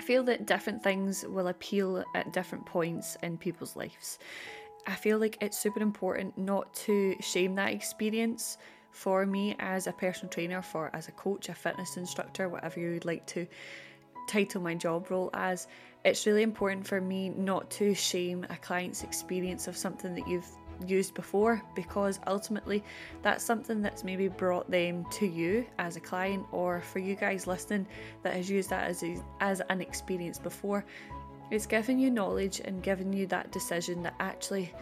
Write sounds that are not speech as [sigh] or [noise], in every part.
I feel that different things will appeal at different points in people's lives. I feel like it's super important not to shame that experience for me as a personal trainer, for as a coach, a fitness instructor, whatever you would like to title my job role as. It's really important for me not to shame a client's experience of something that you've used before because ultimately that's something that's maybe brought them to you as a client or for you guys listening that has used that as, a, as an experience before it's giving you knowledge and giving you that decision that actually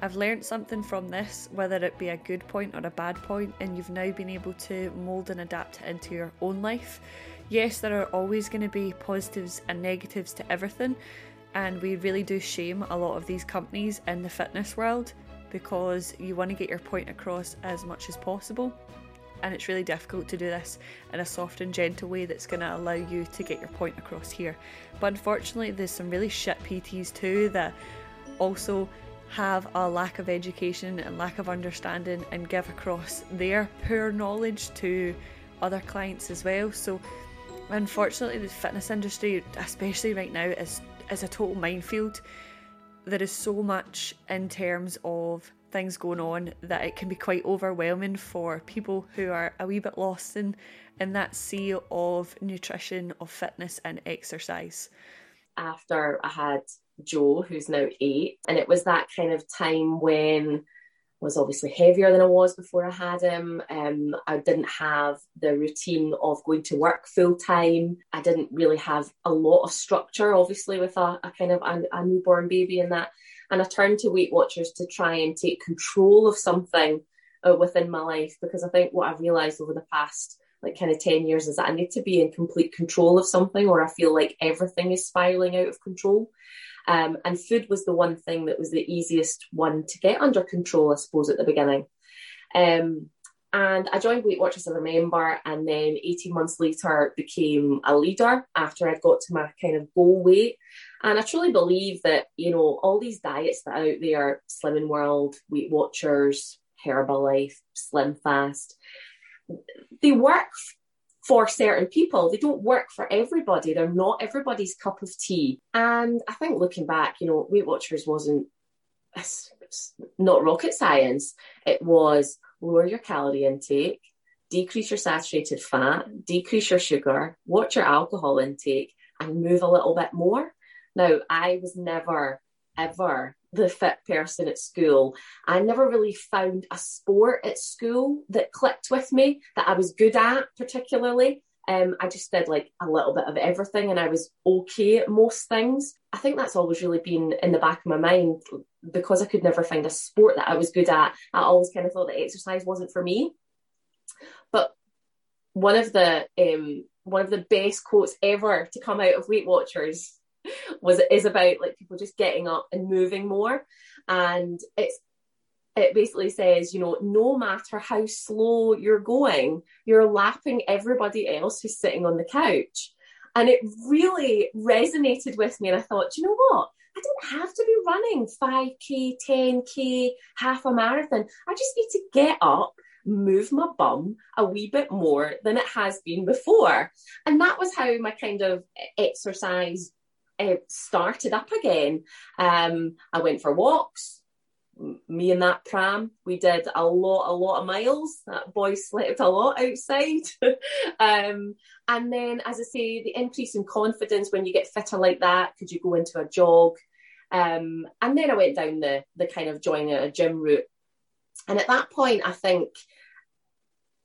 I've learned something from this, whether it be a good point or a bad point, and you've now been able to mould and adapt it into your own life. Yes, there are always going to be positives and negatives to everything, and we really do shame a lot of these companies in the fitness world because you want to get your point across as much as possible. And it's really difficult to do this in a soft and gentle way that's going to allow you to get your point across here. But unfortunately, there's some really shit PTs too that also have a lack of education and lack of understanding and give across their poor knowledge to other clients as well. So, unfortunately, the fitness industry, especially right now, is is a total minefield there is so much in terms of things going on that it can be quite overwhelming for people who are a wee bit lost in in that sea of nutrition, of fitness and exercise. After I had Joe, who's now eight, and it was that kind of time when was obviously heavier than I was before I had him. Um, I didn't have the routine of going to work full time. I didn't really have a lot of structure, obviously, with a, a kind of a, a, newborn baby and that. And I turned to Weight Watchers to try and take control of something uh, within my life because I think what I've realised over the past like kind of 10 years is that I need to be in complete control of something or I feel like everything is spiraling out of control. Um, and food was the one thing that was the easiest one to get under control, I suppose, at the beginning. Um, and I joined Weight Watchers as a member, and then 18 months later became a leader after I'd got to my kind of goal weight. And I truly believe that, you know, all these diets that are out there, Slimming World, Weight Watchers, Herbalife, Slim Fast, they work for certain people. They don't work for everybody. They're not everybody's cup of tea. And I think looking back, you know, Weight Watchers wasn't not rocket science. It was lower your calorie intake, decrease your saturated fat, decrease your sugar, watch your alcohol intake, and move a little bit more. Now, I was never, ever the fit person at school. I never really found a sport at school that clicked with me that I was good at, particularly. Um, I just did like a little bit of everything and I was okay at most things. I think that's always really been in the back of my mind because I could never find a sport that I was good at. I always kind of thought that exercise wasn't for me. But one of the um, one of the best quotes ever to come out of Weight Watchers was is about like people just getting up and moving more. And it's it basically says you know no matter how slow you're going you're lapping everybody else who's sitting on the couch. And it really resonated with me and i thought you know what? I don't have to be running 5k 10k half a marathon. I just need to get up move my bum a wee bit more than it has been before. And that was how my kind of exercise uh, started up again. Um, I went for walks. Me and that pram, we did a lot, a lot of miles. That boy slept a lot outside. [laughs] um, and then, as I say, the increase in confidence when you get fitter like that, could you go into a jog? Um, and then I went down the the kind of joining a gym route. And at that point, I think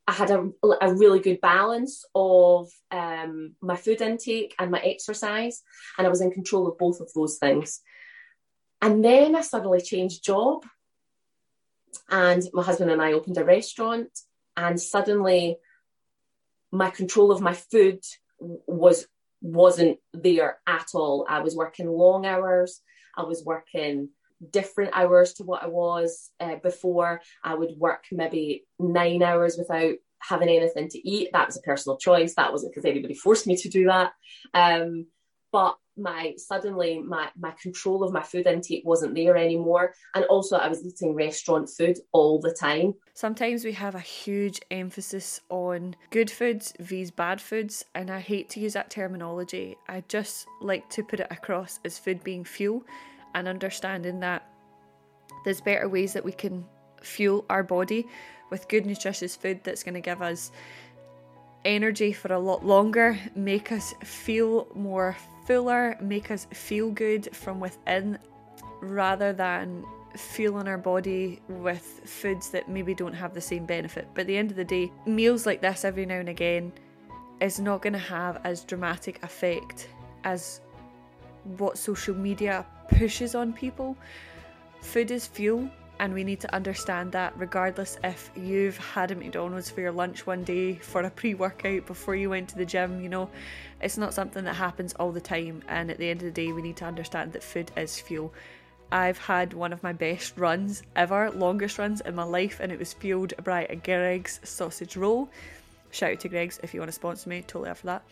I had a, a really good balance of um, my food intake and my exercise, and I was in control of both of those things. And then I suddenly changed job, and my husband and I opened a restaurant, and suddenly my control of my food was wasn't there at all. I was working long hours. I was working different hours to what I was uh, before. I would work maybe nine hours without having anything to eat. That was a personal choice. That wasn't because anybody forced me to do that. Um, but my suddenly my my control of my food intake wasn't there anymore and also i was eating restaurant food all the time sometimes we have a huge emphasis on good foods vs bad foods and i hate to use that terminology i just like to put it across as food being fuel and understanding that there's better ways that we can fuel our body with good nutritious food that's going to give us energy for a lot longer, make us feel more fuller, make us feel good from within rather than fueling our body with foods that maybe don't have the same benefit. But at the end of the day, meals like this every now and again is not going to have as dramatic effect as what social media pushes on people. Food is fuel, and we need to understand that regardless if you've had a McDonald's for your lunch one day for a pre workout before you went to the gym, you know, it's not something that happens all the time. And at the end of the day, we need to understand that food is fuel. I've had one of my best runs ever, longest runs in my life, and it was fueled by a Greggs sausage roll. Shout out to Greggs if you want to sponsor me, totally up for that.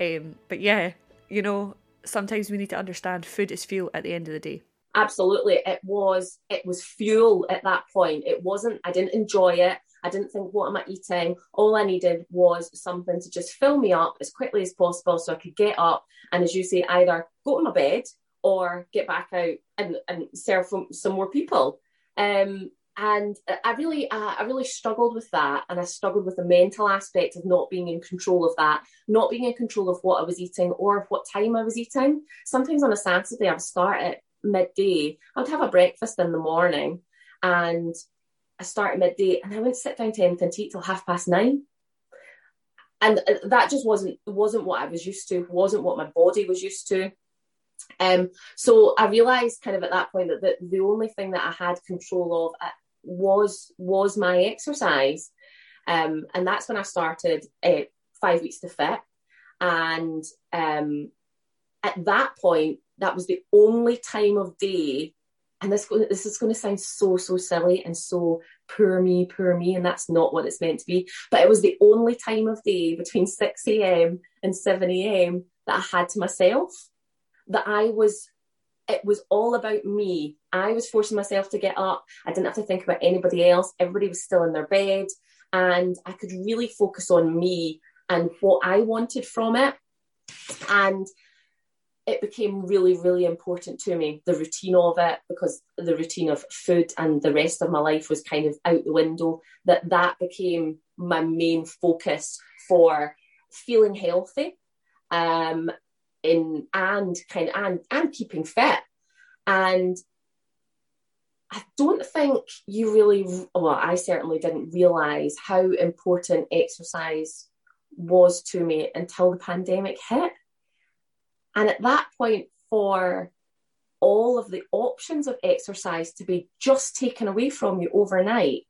Um, but yeah, you know, sometimes we need to understand food is fuel at the end of the day. Absolutely. It was it was fuel at that point. It wasn't i didn't enjoy it. I didn't think what am i eating? All i needed was something to just fill me up as quickly as possible so i could get up and as you say either go to my bed or get back out and, and serve some more people. Um, and I really, uh, I really struggled with that, and I struggled with the mental aspect of not being in control of that, not being in control of what I was eating or of what time I was eating. Sometimes on a Saturday, I would start at midday. I would have a breakfast in the morning and I start at midday and I wouldn't sit down to anything to eat till half past nine. And uh, that just wasn't wasn't what I was used to, wasn't what my body was used to. Um, so I realised kind of at that point that the, the only thing that I had control of uh, was was my exercise. Um, and that's when I started uh, five weeks to fit. And um, at that point, that was the only time of day and this this is going to sound so so silly and so poor me poor me and that's not what it's meant to be but it was the only time of day between 6 a.m and 7 a.m that i had to myself that i was it was all about me. I was forcing myself to get up. I didn't have to think about anybody else. Everybody was still in their bed. And i could really focus on me and what i wanted from it. And it became really, really important to me, the routine of it, because the routine of food and the rest of my life was kind of out the window, that that became my main focus for feeling healthy. Um, in and kind of and, and keeping fit. And I don't think you really, well, I certainly didn't realise how important exercise was to me until the pandemic hit. And at that point, for all of the options of exercise to be just taken away from you overnight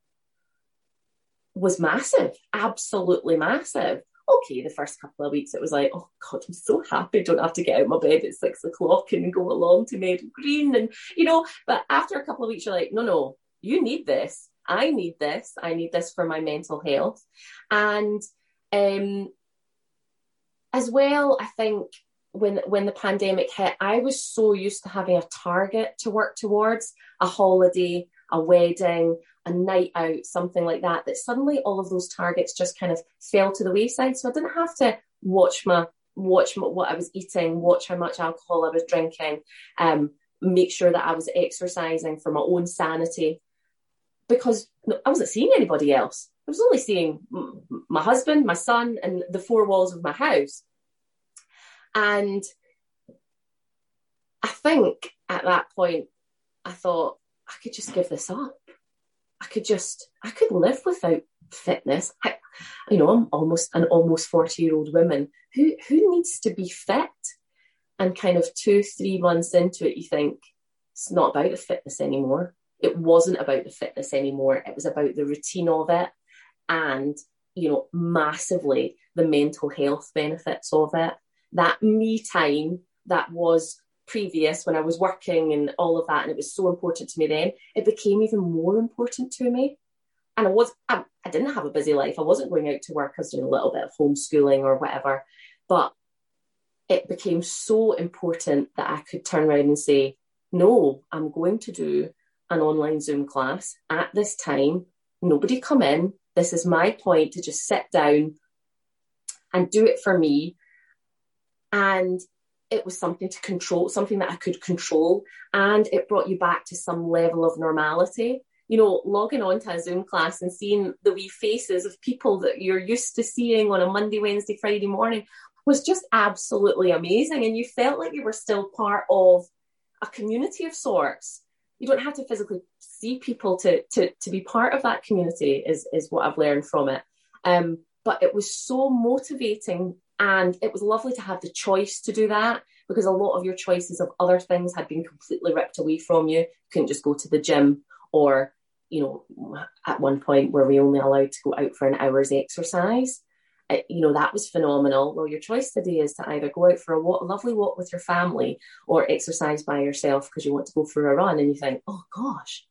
was massive, absolutely massive. Okay, the first couple of weeks it was like, oh God, I'm so happy I don't have to get out of my bed at six o'clock and go along to Meadow Green. And, you know, but after a couple of weeks, you're like, no, no, you need this. I need this. I need this for my mental health. And um, as well, I think when when the pandemic hit, I was so used to having a target to work towards, a holiday, a wedding, a night out, something like that, that suddenly all of those targets just kind of fell to the wayside. So I didn't have to watch my watch my, what I was eating, watch how much alcohol I was drinking, um, make sure that I was exercising for my own sanity, because I wasn't seeing anybody else. I was only seeing my husband, my son, and the four walls of my house. And I think at that point, I thought I could just give this up. I could just, I could live without fitness. I, you know, I'm almost an almost 40 year old woman who, who needs to be fit? And kind of two, three months into it, you think it's not about the fitness anymore. It wasn't about the fitness anymore. It was about the routine of it and, you know, massively the mental health benefits of it that me time that was previous when I was working and all of that, and it was so important to me then, it became even more important to me. And I was, I, I didn't have a busy life. I wasn't going out to work. I was doing a little bit of homeschooling or whatever, but it became so important that I could turn around and say, no, I'm going to do an online Zoom class at this time. Nobody come in. This is my point to just sit down and do it for me. And it was something to control, something that I could control. And it brought you back to some level of normality. You know, logging on to a Zoom class and seeing the wee faces of people that you're used to seeing on a Monday, Wednesday, Friday morning was just absolutely amazing. And you felt like you were still part of a community of sorts. You don't have to physically see people to to to be part of that community. Is is what I've learned from it. Um, but it was so motivating, and it was lovely to have the choice to do that because a lot of your choices of other things had been completely ripped away from you. You couldn't just go to the gym or you know, at one point where we only allowed to go out for an hour's exercise uh, you know, that was phenomenal. Well, your choice today is to either go out for a walk, lovely walk with your family or exercise by yourself because you want to go for a run and you think, oh gosh,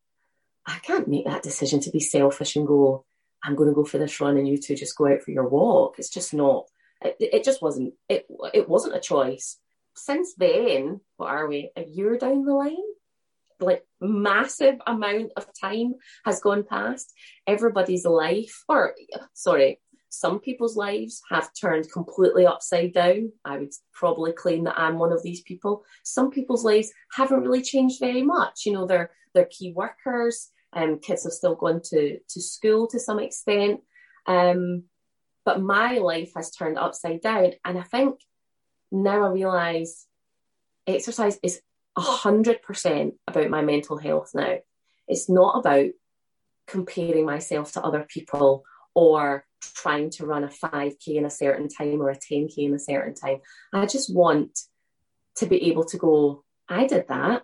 I can't make that decision to be selfish and go, I'm going to go for this run and you two just go out for your walk. It's just not, it, it just wasn't, it, it wasn't a choice. Since then, what are we, a year down the line? like massive amount of time has gone past everybody's life or sorry some people's lives have turned completely upside down. I would probably claim that I'm one of these people. Some people's lives haven't really changed very much. You know, they're they're key workers, and um, kids have still gone to to school to some extent. Um, but my life has turned upside down, and I think now I realise exercise is a hundred percent about my mental health now. It's not about comparing myself to other people or trying to run a 5k in a certain time or a 10k in a certain time. I just want to be able to go, I did that.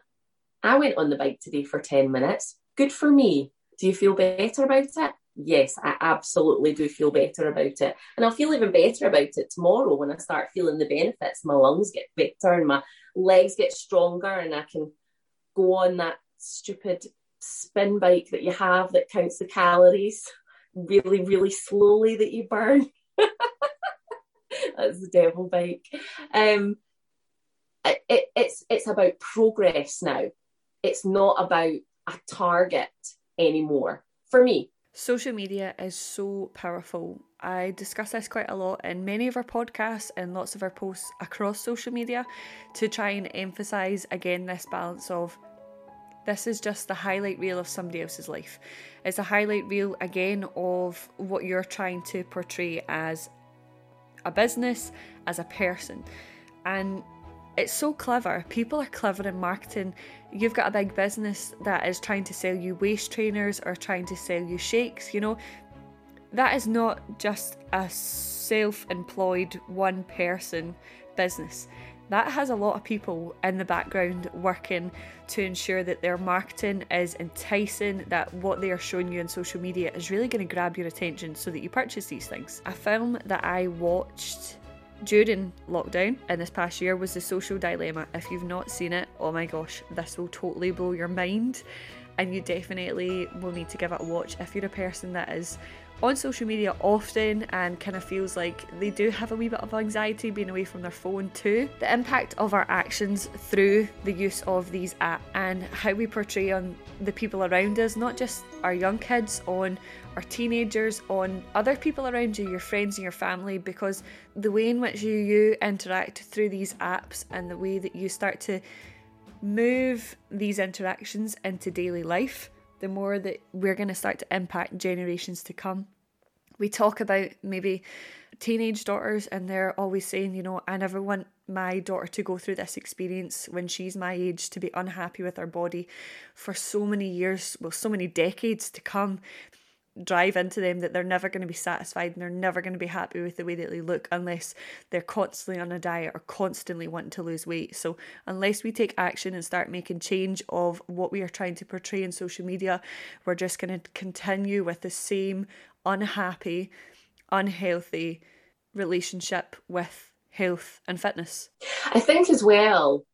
I went on the bike today for 10 minutes. Good for me. Do you feel better about it? Yes, I absolutely do feel better about it. And I'll feel even better about it tomorrow when I start feeling the benefits. My lungs get better and my legs get stronger, and I can go on that stupid spin bike that you have that counts the calories really, really slowly that you burn. [laughs] That's the devil bike. Um, it, it's it's about progress now. It's not about a target anymore for me. Social media is so powerful. I discuss this quite a lot in many of our podcasts and lots of our posts across social media to try and emphasize again this balance of this is just the highlight reel of somebody else's life. It's a highlight reel again of what you're trying to portray as a business, as a person. And it's so clever. People are clever in marketing. You've got a big business that is trying to sell you waist trainers or trying to sell you shakes, you know. That is not just a self employed one person business that has a lot of people in the background working to ensure that their marketing is enticing, that what they are showing you on social media is really going to grab your attention so that you purchase these things. A film that I watched during lockdown in this past year was The Social Dilemma. If you've not seen it, oh my gosh, this will totally blow your mind. And you definitely will need to give it a watch if you're a person that is on social media often and kind of feels like they do have a wee bit of anxiety being away from their phone too. The impact of our actions through the use of these apps and how we portray on the people around us, not just our young kids, on our teenagers, on other people around you, your friends and your family, because the way in which you, you interact through these apps and the way that you start to move these interactions into daily life the more that we're going to start to impact generations to come. We talk about maybe teenage daughters, and they're always saying, you know, I never want my daughter to go through this experience when she's my age to be unhappy with her body for so many years, well, so many decades to come drive into them that they're never going to be satisfied and they're never going to be happy with the way that they look unless they're constantly on a diet or constantly wanting to lose weight. So, unless we take action and start making change of what we are trying to portray in social media, we're just going to continue with the same unhappy, unhealthy relationship with health and fitness. I think as well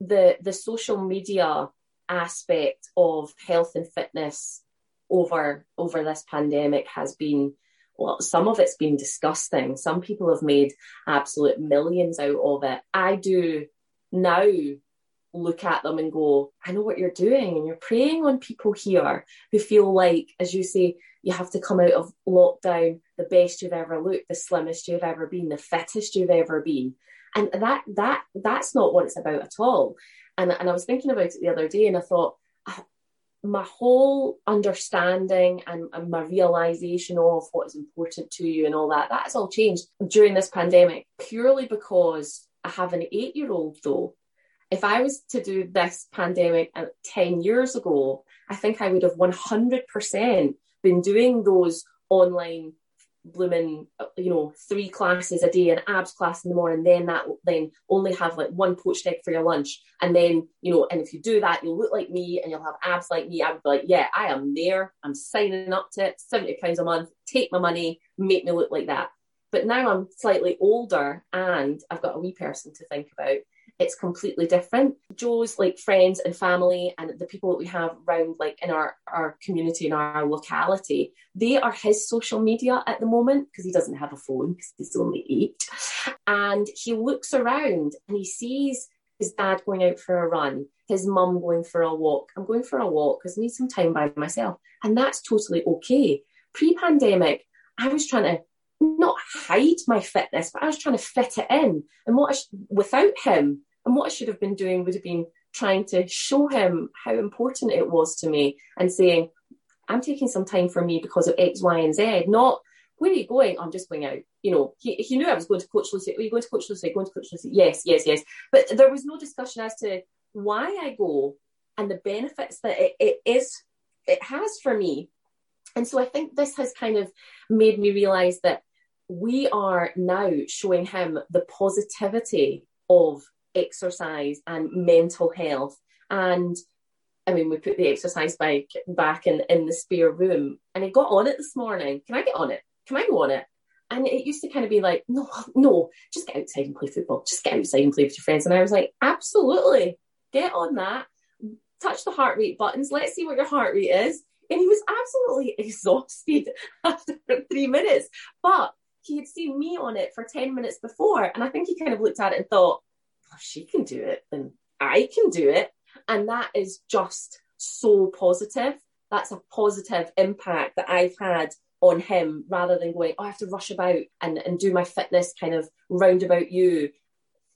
the the social media aspect of health and fitness over over this pandemic has been well, some of it's been disgusting. Some people have made absolute millions out of it. I do now look at them and go, I know what you're doing. And you're preying on people here who feel like, as you say, you have to come out of lockdown the best you've ever looked, the slimmest you've ever been, the fittest you've ever been. And that that that's not what it's about at all. And, and I was thinking about it the other day and I thought, my whole understanding and, and, my realization of what is important to you and all that that has all changed during this pandemic purely because i have an eight year old though. If i was to do this pandemic uh, 10 years ago i think i would have 100% been doing those online blooming you know three classes a day an abs class in the morning then that then only have like one poached egg for your lunch. And then you know and if you do that you'll look like me and you'll have abs like me. I would be like yeah i am there. I'm signing up to it. 70 pounds a month. Take my money. Make me look like that. But now i'm slightly older and i've got a wee person to think about it's completely different. Joe's like friends and family and the people that we have around like in our, our community in our locality, they are his social media at the moment because he doesn't have a phone because he's only eight. And he looks around and he sees his dad going out for a run, his mum going for a walk. I'm going for a walk because I need some time by myself. And that's totally okay. Pre pandemic, I was trying to not hide my fitness, but I was trying to fit it in. And what I, without him, and what I should have been doing would have been trying to show him how important it was to me and saying, I'm taking some time for me because of X, Y, and Z, not where are you going? I'm just going out. You know, he, he knew I was going to Coach Lucy. Are you going to Coach Lucy? Going to Coach Lucy? Yes, yes, yes. But there was no discussion as to why I go and the benefits that it, it is, it has for me. And so I think this has kind of made me realize that we are now showing him the positivity of exercise and mental health. And I mean, we put the exercise bike back in, in the spare room and he got on it this morning. Can I get on it? Can I go on it? And it used to kind of be like, no, [laughs] no, just get outside and play football. Just get outside and play with your friends. And I was like, absolutely, get on that. Touch the heart rate buttons. Let's see what your heart rate is. And he was absolutely [laughs] exhausted [laughs] after three minutes. But he had seen me on it for 10 minutes before. And I think he kind of looked at it and thought, if she can do it, then I can do it. And that is just so positive. That's a positive impact that I've had on him rather than going, oh, I have to rush about and, and do my fitness kind of roundabout you.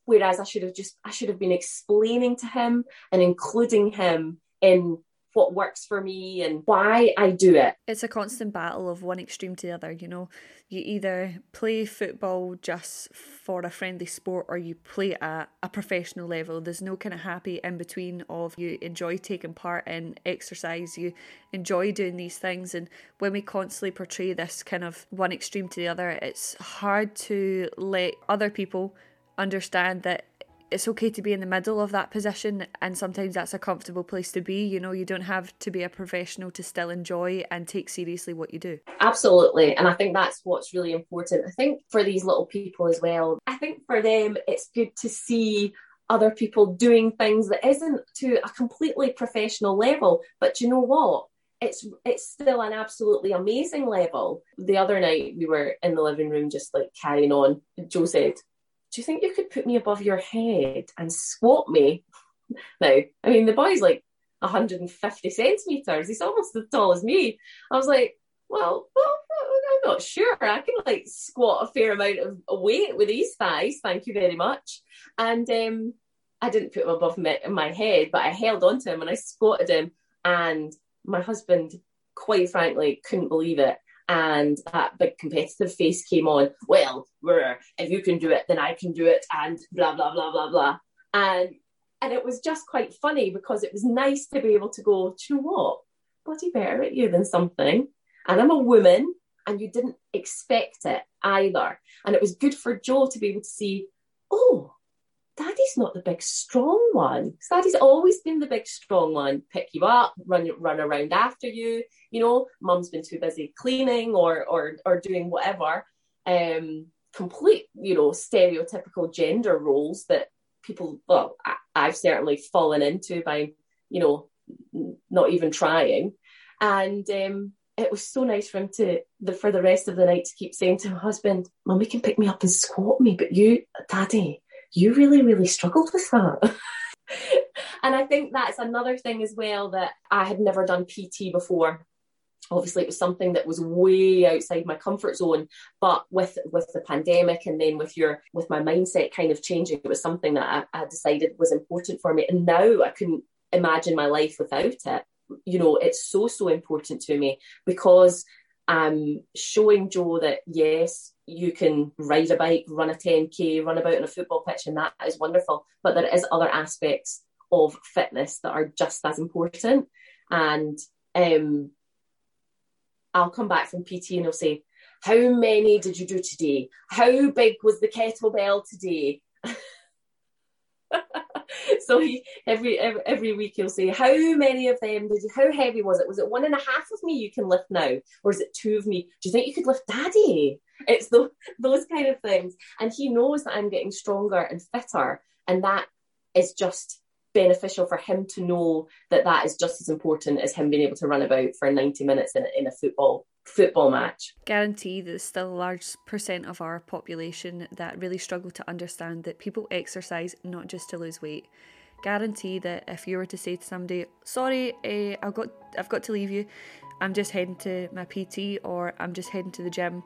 Whereas I should have just, I should have been explaining to him and including him in what works for me and why I do it. It's a constant battle of one extreme to the other, you know. You either play football just for a friendly sport or you play at a professional level. There's no kind of happy in between of you enjoy taking part in exercise, you enjoy doing these things and when we constantly portray this kind of one extreme to the other, it's hard to let other people understand that it's okay to be in the middle of that position and sometimes that's a comfortable place to be you know you don't have to be a professional to still enjoy and take seriously what you do absolutely and i think that's what's really important i think for these little people as well i think for them it's good to see other people doing things that isn't to a completely professional level but you know what it's it's still an absolutely amazing level. The other night we were in the living room just like carrying on. Joe said, do you think you could put me above your head and squat me? Now, I mean, the boy's like 150 centimeters. He's almost as tall as me. I was like, well, well, I'm not sure. I can like squat a fair amount of weight with these thighs. Thank you very much. And um, I didn't put him above my, my head, but I held onto him and I squatted him. And my husband, quite frankly, couldn't believe it and that big competitive face came on. Well, if you can do it, then I can do it, and blah blah blah blah blah. And and it was just quite funny because it was nice to be able to go, to what? Bloody better at you than something. And I'm a woman, and you didn't expect it either. And it was good for Joe to be able to see, oh, Daddy's not the big strong one. Daddy's always been the big strong one. Pick you up, run run around after you. You know, Mum's been too busy cleaning or or or doing whatever. Um, complete, you know, stereotypical gender roles that people. Well, I, I've certainly fallen into by, you know, not even trying. And um, it was so nice for him to the for the rest of the night to keep saying to my husband, "Mummy can pick me up and squat me, but you, Daddy, you really really struggled with that." [laughs] and I think that's another thing as well that I had never done PT before. Obviously, it was something that was way outside my comfort zone. But with with the pandemic, and then with your with my mindset kind of changing, it was something that I, I decided was important for me. And now I couldn't imagine my life without it you know, it's so, so important to me because I'm showing Joe that yes, you can ride a bike, run a 10k, run about on a football pitch, and that is wonderful. But there is other aspects of fitness that are just as important. And um, I'll come back from PT and he'll say, How many did you do today? How big was the kettlebell today? [laughs] [laughs] so he every, every week he'll say, "How many of them did you? How heavy was it? Was it one and a half of me you can lift now, or is it two of me? Do you think you could lift Daddy?" It's the, those kind of things, and he knows that I'm getting stronger and fitter, and that is just beneficial for him to know that that is just as important as him being able to run about for 90 minutes in, in a football football match. Guarantee there's still a large percent of our population that really struggle to understand that people exercise not just to lose weight. Guarantee that if you were to say to somebody, "Sorry, uh, I've got I've got to leave you. I'm just heading to my PT or I'm just heading to the gym,"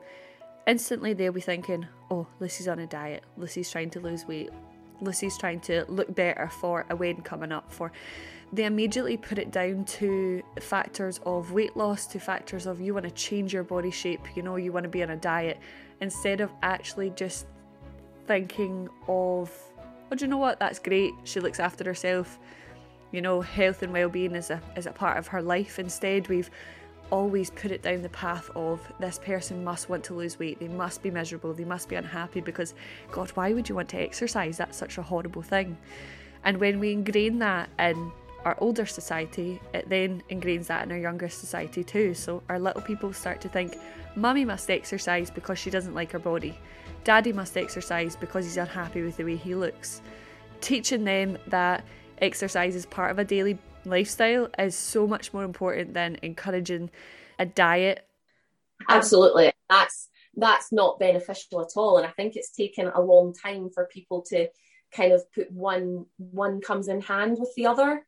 instantly they'll be thinking, "Oh, Lucy's on a diet. Lucy's trying to lose weight. Lucy's trying to look better for a wedding coming up for." they immediately put it down to factors of weight loss, to factors of you want to change your body shape, you know, you want to be on a diet, instead of actually just thinking of, oh, do you know what, that's great, she looks after herself, you know, health and well being is a, is a part of her life. Instead, we've always put it down the path of this person must want to lose weight, they must be miserable, they must be unhappy because, God, why would you want to exercise? That's such a horrible thing. And when we ingrain that in our older society, it then ingrains that in our younger society too. So our little people start to think, Mummy must exercise because she doesn't like her body. Daddy must exercise because he's unhappy with the way he looks. Teaching them that exercise is part of a daily lifestyle is so much more important than encouraging a diet. Absolutely. That's that's not beneficial at all. And I think it's taken a long time for people to kind of put one one comes in hand with the other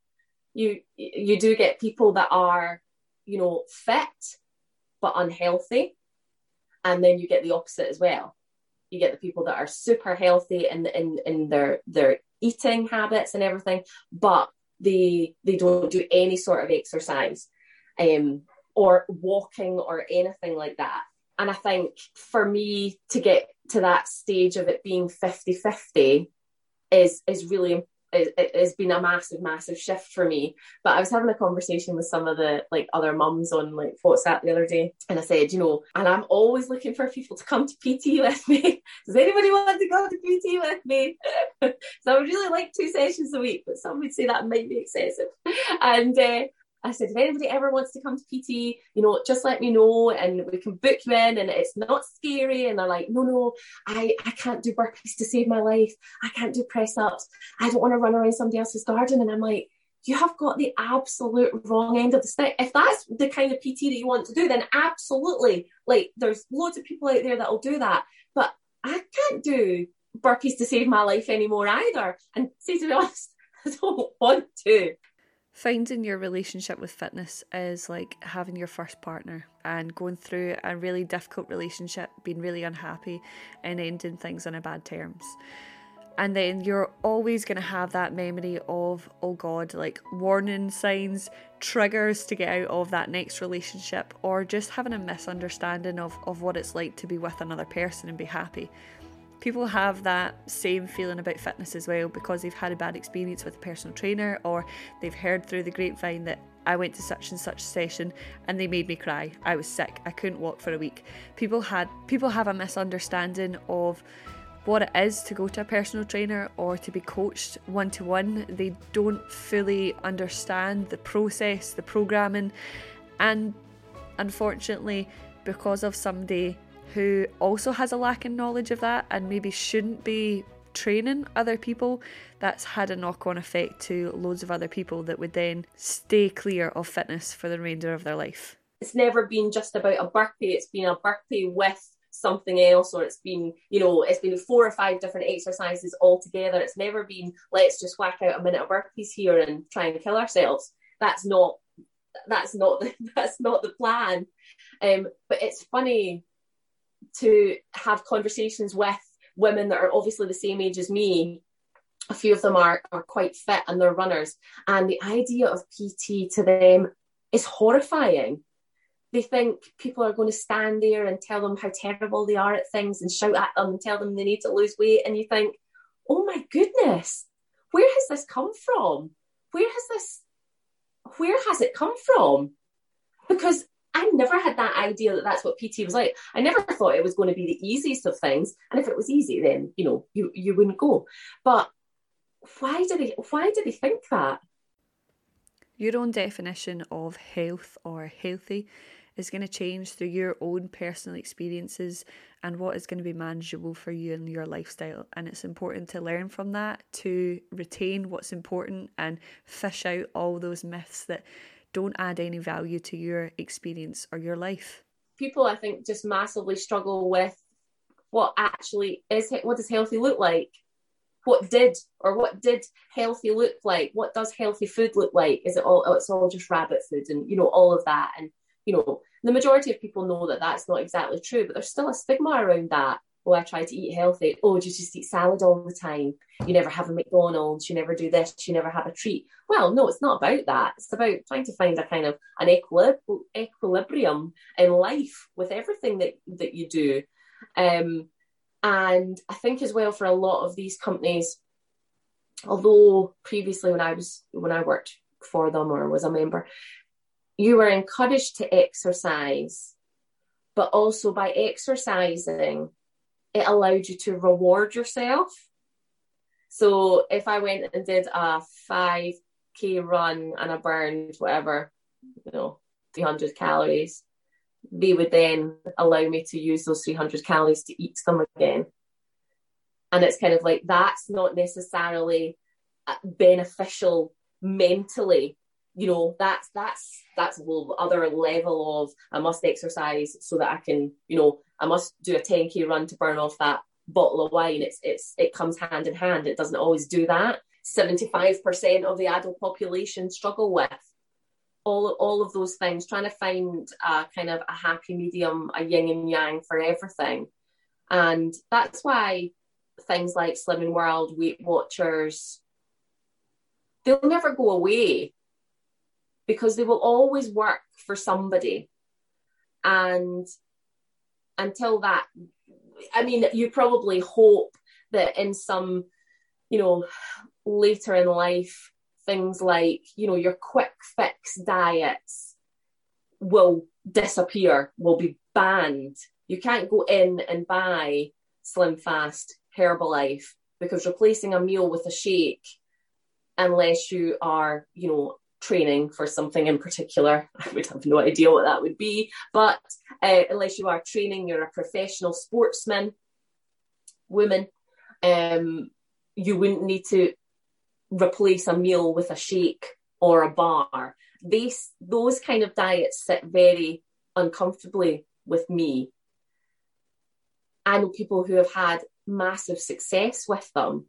you you do get people that are you know fit but unhealthy and then you get the opposite as well you get the people that are super healthy in in, in their their eating habits and everything but they they don't do any sort of exercise um or walking or anything like that. And i think for me to get to that stage of it being 50 50 is is really it, has been a massive, massive shift for me. But I was having a conversation with some of the like other mums on like WhatsApp the other day, and I said, you know, and I'm always looking for people to come to PT with me. [laughs] Does anybody want to go to PT with me? [laughs] so I would really like two sessions a week, but some would say that might be excessive. [laughs] And uh, I said, if anybody ever wants to come to PT, you know, just let me know and we can book you in and it's not scary. And they're like, no, no, I, I can't do burpees to save my life. I can't do press ups. I don't want to run around somebody else's garden. And I'm like, you have got the absolute wrong end of the stick. If that's the kind of PT that you want to do, then absolutely. Like, there's loads of people out there that'll do that. But I can't do burpees to save my life anymore either. And say to be honest, [laughs] I don't want to finding your relationship with fitness is like having your first partner and going through a really difficult relationship, being really unhappy, and ending things on a bad terms. And then you're always going to have that memory of, oh God, like warning signs, triggers to get out of that next relationship, or just having a misunderstanding of, of what it's like to be with another person and be happy people have that same feeling about fitness as well because they've had a bad experience with a personal trainer or they've heard through the grapevine that I went to such and such session and they made me cry. I was sick. I couldn't walk for a week. People had people have a misunderstanding of what it is to go to a personal trainer or to be coached one to one. They don't fully understand the process, the programming, and unfortunately, because of somebody who also has a lack in knowledge of that and maybe shouldn't be training other people, that's had a knock on effect to loads of other people that would then stay clear of fitness for the remainder of their life. it's never been just about a burpee. It's been a burpee with something else, or it's been, you know, it's been four or five different exercises all together. It's never been let's just whack out a minute of burpees here and try and kill ourselves. That's not that's not the [laughs] that's not the plan. Um, but it's funny to have conversations with women that are obviously the same age as me. A few of them are are quite fit and they're runners. And the idea of pt to them is horrifying. They think people are going to stand there and tell them how terrible they are at things and shout at them and tell them they need to lose weight. And you think oh my goodness where has this come from? Where has this where has it come from? Because I never had that idea that that's what PT was like. I never thought it was going to be the easiest of things, and if it was easy, then you know you you wouldn't go. But why do they why do they think that? Your own definition of health or healthy is going to change through your own personal experiences and what is going to be manageable for you and your lifestyle. And it's important to learn from that to retain what's important and fish out all those myths that don't add any value to your experience or your life. People, I think, just massively struggle with what actually is what does healthy look like? What did or what did healthy look like? What does healthy food look like? Is it all oh, it's all just rabbit food and you know all of that. And you know the majority of people know that that's not exactly true but there's still a stigma around that oh i try to eat healthy oh you just eat salad all the time? You never have a mcdonald's you never do this you never have a treat. Well no it's not about that. It's about trying to find a kind of an equilibrium in life with everything that that you do. Um and I think as well for a lot of these companies, although previously when I was when I worked for them or was a member, you were encouraged to exercise, but also by exercising, it allowed you to reward yourself. So if I went and did a 5k run and I burned whatever, you know, 300 calories, they would then allow me to use those 300 calories to eat them again. And it's kind of like that's not necessarily uh, beneficial mentally. You know, that's that's that's a whole other level of I must exercise so that I can, you know, I must do a 10k run to burn off that bottle of wine. It's it's it comes hand in hand. It doesn't always do that. 75% of the adult population struggle with all all of those things, trying to find a kind of a happy medium, a yin and yang for everything. And that's why things like Slimming World, Weight Watchers, they'll never go away because they will always work for somebody. And until that, I mean, you probably hope that in some, you know, later in life, things like, you know, your quick fix diets will disappear, will be banned. You can't go in and buy Slim Fast Herbalife because replacing a meal with a shake, unless you are, you know, training for something in particular, [laughs] I would have no idea what that would be, but uh, unless you are training, you're a professional sportsman, woman, um, you wouldn't need to replace a meal with a shake or a bar. These those kind of diets sit very uncomfortably with me. I know people who have had massive success with them,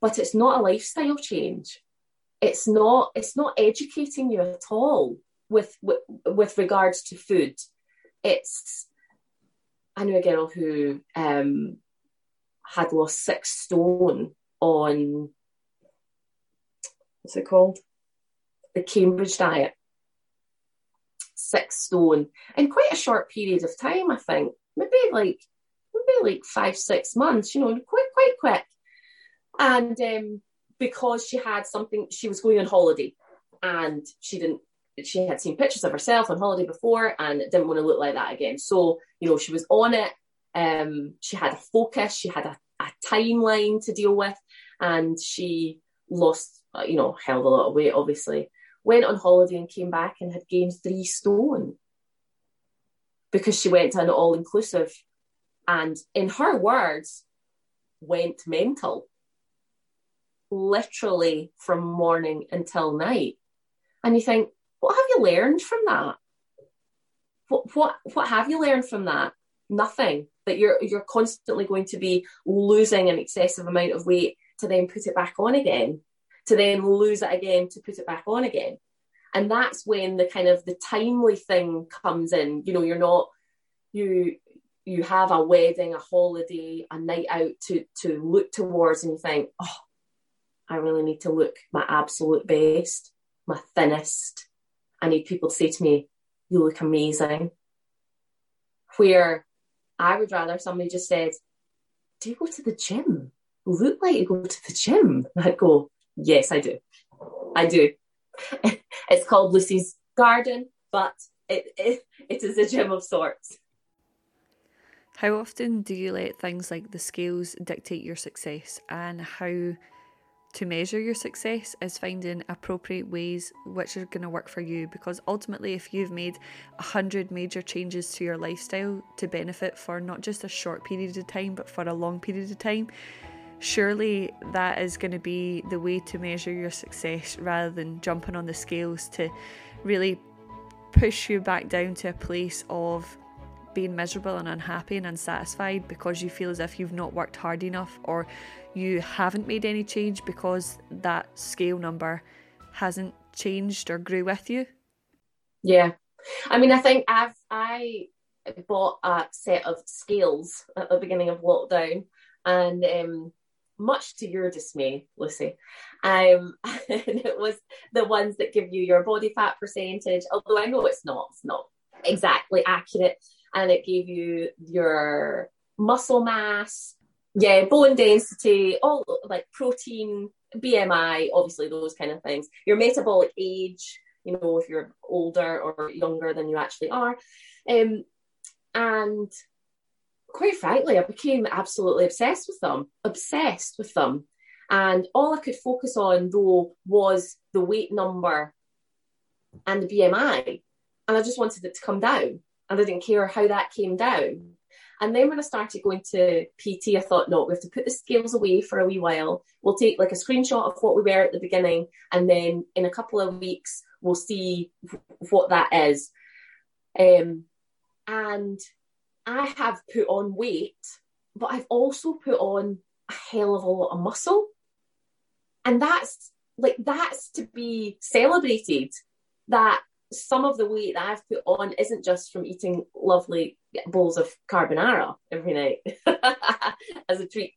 but it's not a lifestyle change. It's not it's not educating you at all with with, with regards to food. It's I knew a girl who um, had lost six stone on what's it called? The Cambridge diet. Six stone in quite a short period of time, I think. Maybe like maybe like five, six months, you know, quite quite quick. And um, because she had something, she was going on holiday and she didn't she had seen pictures of herself on holiday before and didn't want to look like that again. So, you know, she was on it. Um, she had a focus, she had a, a timeline to deal with, and she lost, uh, you know, held a lot of weight, obviously. Went on holiday and came back and had gained three stone because she went to an all inclusive and, in her words, went mental literally from morning until night. And you think, what have you learned from that? what what what have you learned from that? Nothing. That you're you're constantly going to be losing an excessive amount of weight to then put it back on again, to then lose it again to put it back on again. And that's when the kind of the timely thing comes in. You know, you're not you you have a wedding, a holiday, a night out to to look towards and you think, oh, I really need to look my absolute best, my thinnest. I need people to say to me, you look amazing. Where I would rather somebody just said, Do you go to the gym? Look like you go to the gym. [laughs] I'd go, Yes, I do. I do. [laughs] it's called Lucy's Garden, but it, it, it is a gym of sorts. How often do you let things like the scales dictate your success and how to measure your success is finding appropriate ways which are going to work for you because ultimately if you've made a hundred major changes to your lifestyle to benefit for not just a short period of time but for a long period of time surely that is going to be the way to measure your success rather than jumping on the scales to really push you back down to a place of being miserable and unhappy and unsatisfied because you feel as if you've not worked hard enough or you haven't made any change because that scale number hasn't changed or grew with you? Yeah. I mean, I think I've I bought a set of scales at the beginning of lockdown, and um, much to your dismay, Lucy, um, [laughs] it was the ones that give you your body fat percentage. Although I know it's not, it's not exactly accurate, and it gave you your muscle mass, yeah, bone density, all like protein, BMI, obviously those kind of things. Your metabolic age, you know, if you're older or younger than you actually are. Um, and quite frankly, I became absolutely obsessed with them, obsessed with them. And all I could focus on though was the weight number and the BMI. And I just wanted it to come down. And I didn't care how that came down. And then when I started going to PT, I thought, no, we have to put the scales away for a wee while. We'll take like a screenshot of what we were at the beginning, and then in a couple of weeks, we'll see what that is. Um, and I have put on weight, but I've also put on a hell of a lot of muscle. And that's like, that's to be celebrated that some of the weight that I've put on isn't just from eating lovely bowls of carbonara every night [laughs] as a treat,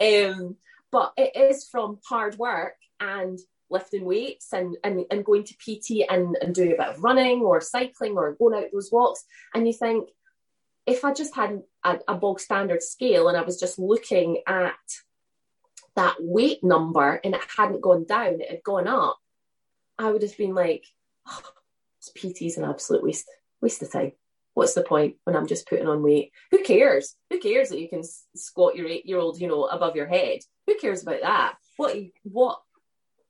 um, but it is from hard work and lifting weights and, and, and going to PT and, and doing a bit of running or cycling or going out those walks. And you think, if I just had a, a bog standard scale and I was just looking at that weight number and it hadn't gone down, it had gone up, I would have been like, oh, PT is an absolute waste waste of time. What's the point when I'm just putting on weight? Who cares? Who cares that you can squat your eight year old, you know, above your head? Who cares about that? What what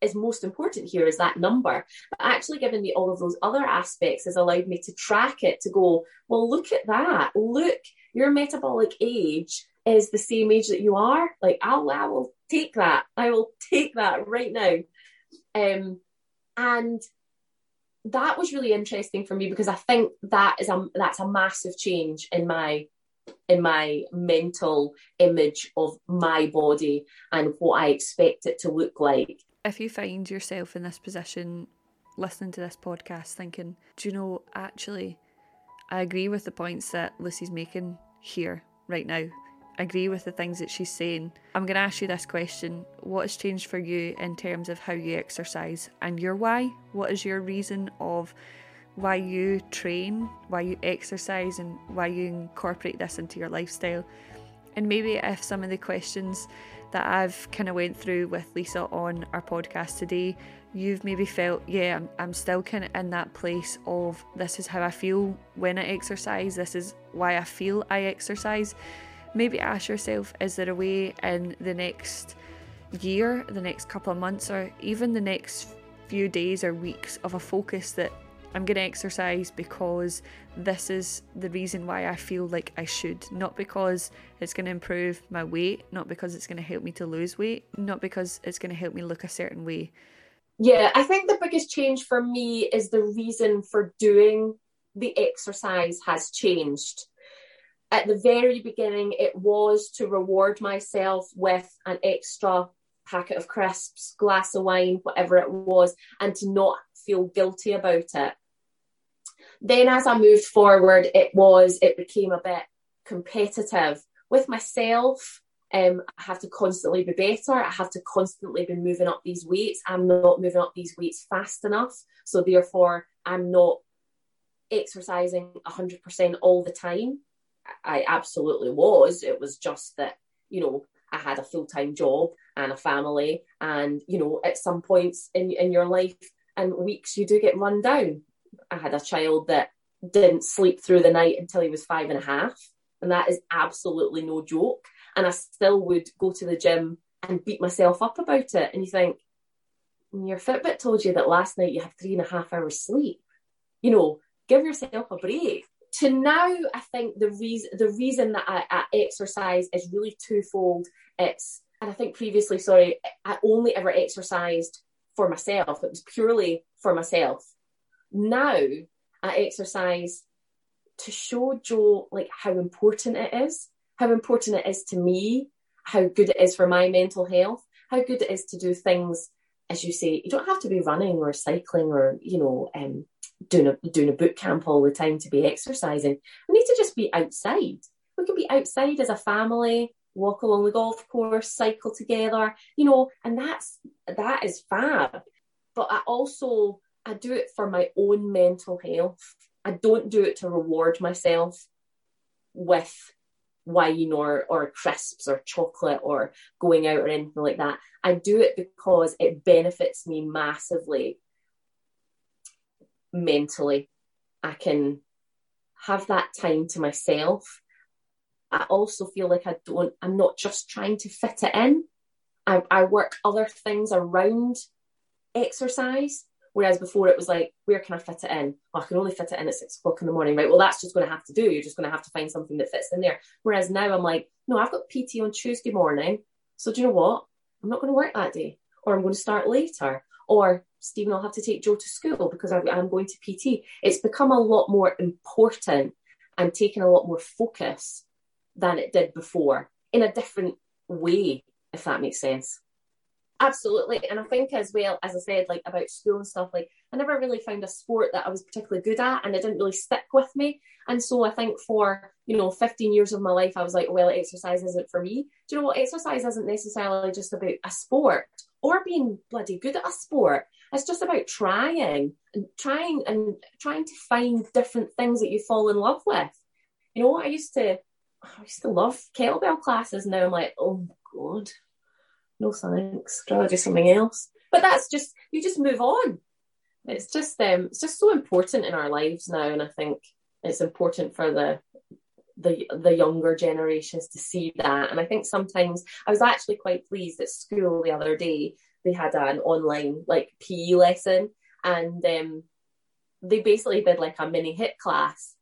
is most important here is that number. But actually giving me all of those other aspects has allowed me to track it to go, well, look at that. Look, your metabolic age is the same age that you are. Like I'll I will take that. I will take that right now. Um and that was really interesting for me because I think that is a that's a massive change in my in my mental image of my body and what I expect it to look like. If you find yourself in this position listening to this podcast thinking, do you know, actually, I agree with the points that Lucy's making here right now agree with the things that she's saying. I'm going to ask you this question What has changed for you in terms of how you exercise and your why? What is your reason of why you train, why you exercise, and why you incorporate this into your lifestyle? And maybe if some of the questions that I've kind of went through with Lisa on our podcast today, you've maybe felt, yeah, I'm, I'm still kind of in that place of this is how I feel when I exercise, this is why I feel I exercise maybe ask yourself is there a way in the next year, the next couple of months, or even the next few days or weeks of a focus that I'm going to exercise because this is the reason why I feel like I should. Not because it's going to improve my weight, not because it's going to help me to lose weight, not because it's going to help me look a certain way. Yeah, I think the biggest change for me is the reason for doing the exercise has changed. At the very beginning, it was to reward myself with an extra packet of crisps, glass of wine, whatever it was, and to not feel guilty about it. Then, as I moved forward, it was, it became a bit competitive with myself. Um, I have to constantly be better. I have to constantly be moving up these weights. I'm not moving up these weights fast enough. So, therefore, I'm not exercising 100% all the time. I absolutely was. It was just that, you know, I had a full time job and a family. And, you know, at some points in, in your life and weeks, you do get run down. I had a child that didn't sleep through the night until he was five and a half. And that is absolutely no joke. And I still would go to the gym and beat myself up about it. And you think, your Fitbit told you that last night you had three and a half hours sleep. You know, give yourself a break. To now, I think the reason the reason that I, I exercise is really twofold. It's and I think previously, sorry, I only ever exercised for myself. It was purely for myself. Now I exercise to show Joe like how important it is, how important it is to me, how good it is for my mental health, how good it is to do things, as you say, you don't have to be running or cycling or, you know, um, doing a doing a boot camp all the time to be exercising. We need to just be outside. We can be outside as a family, walk along the golf course, cycle together, you know, and that's that is fab. But I also I do it for my own mental health. I don't do it to reward myself with wine or or crisps or chocolate or going out or anything like that. I do it because it benefits me massively mentally. I can have that time to myself. I also feel like I don't, I'm not just trying to fit it in. I, I work other things around exercise. Whereas before it was like, where can I fit it in? Oh, I can only fit it in at six o'clock in the morning, right? Well, that's just going to have to do. You're just going to have to find something that fits in there. Whereas now I'm like, no, I've got PT on Tuesday morning. So do you know what? I'm not going to work that day, or I'm going to start later, or Stephen, I'll have to take Joe to school because I, am going to PT. It's become a lot more important and taken a lot more focus than it did before in a different way, if that makes sense. Absolutely. And I think as well, as I said, like about school and stuff, like I never really found a sport that I was particularly good at and it didn't really stick with me. And so I think for, you know, 15 years of my life, I was like, well, exercise isn't for me. Do you know what? Exercise isn't necessarily just about a sport or being bloody good at a sport. It's just about trying and trying and trying to find different things that you fall in love with. You know, I used to oh, I used to love kettlebell classes. Now I'm like, oh god, no thanks. Rather do something else. But that's just you just move on. It's just um it's just so important in our lives now, and I think it's important for the the the younger generations to see that. And I think sometimes I was actually quite pleased at school the other day they had an online like PE lesson and um, they basically did like a mini HIIT class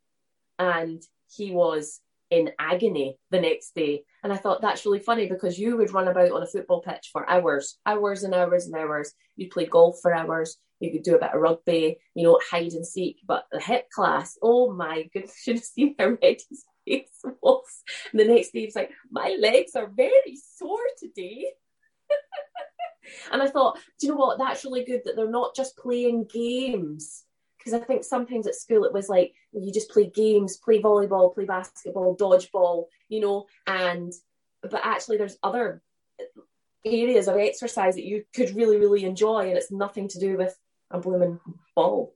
and he was in agony the next day. And I thought that's really funny because you would run about on a football pitch for hours, hours and hours and hours. You'd play golf for hours. You could do a bit of rugby, you know, hide and seek. But the HIIT class, oh my [laughs] goodness, should have seen how red his face was. And the next day he was like, my legs are very sore today. [laughs] And I thought, do you know what? That's really good that they're not just playing games. Because I think sometimes at school it was like you just play games, play volleyball, play basketball, dodgeball, you know, and but actually there's other areas of exercise that you could really, really enjoy, and it's nothing to do with a blooming ball.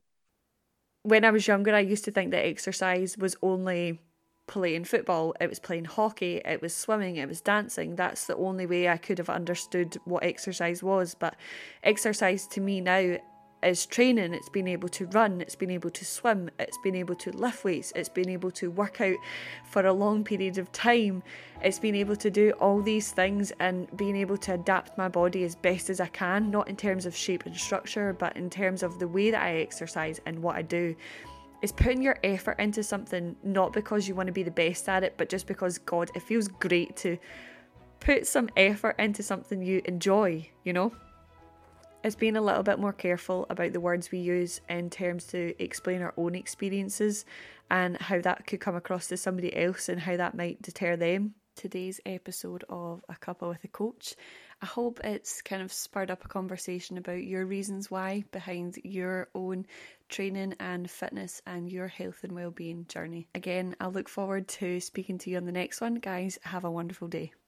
When I was younger, I used to think that exercise was only playing football, it was playing hockey, it was swimming, it was dancing. That's the only way I could have understood what exercise was. But exercise to me now is training. It's being able to run, it's being able to swim, it's being able to lift weights, it's being able to work out for a long period of time. It's being able to do all these things and being able to adapt my body as best as I can, not in terms of shape and structure, but in terms of the way that I exercise and what I do is putting your effort into something not because you want to be the best at it, but just because, God, it feels great to put some effort into something you enjoy, you know? It's being a little bit more careful about the words we use in terms to explain our own experiences and how that could come across to somebody else and how that might deter them. Today's episode of A Couple with a Coach. I hope it's kind of spurred up a conversation about your reasons why behind your own training and fitness and your health and well-being journey. Again, I look forward to speaking to you on the next one. Guys, have a wonderful day.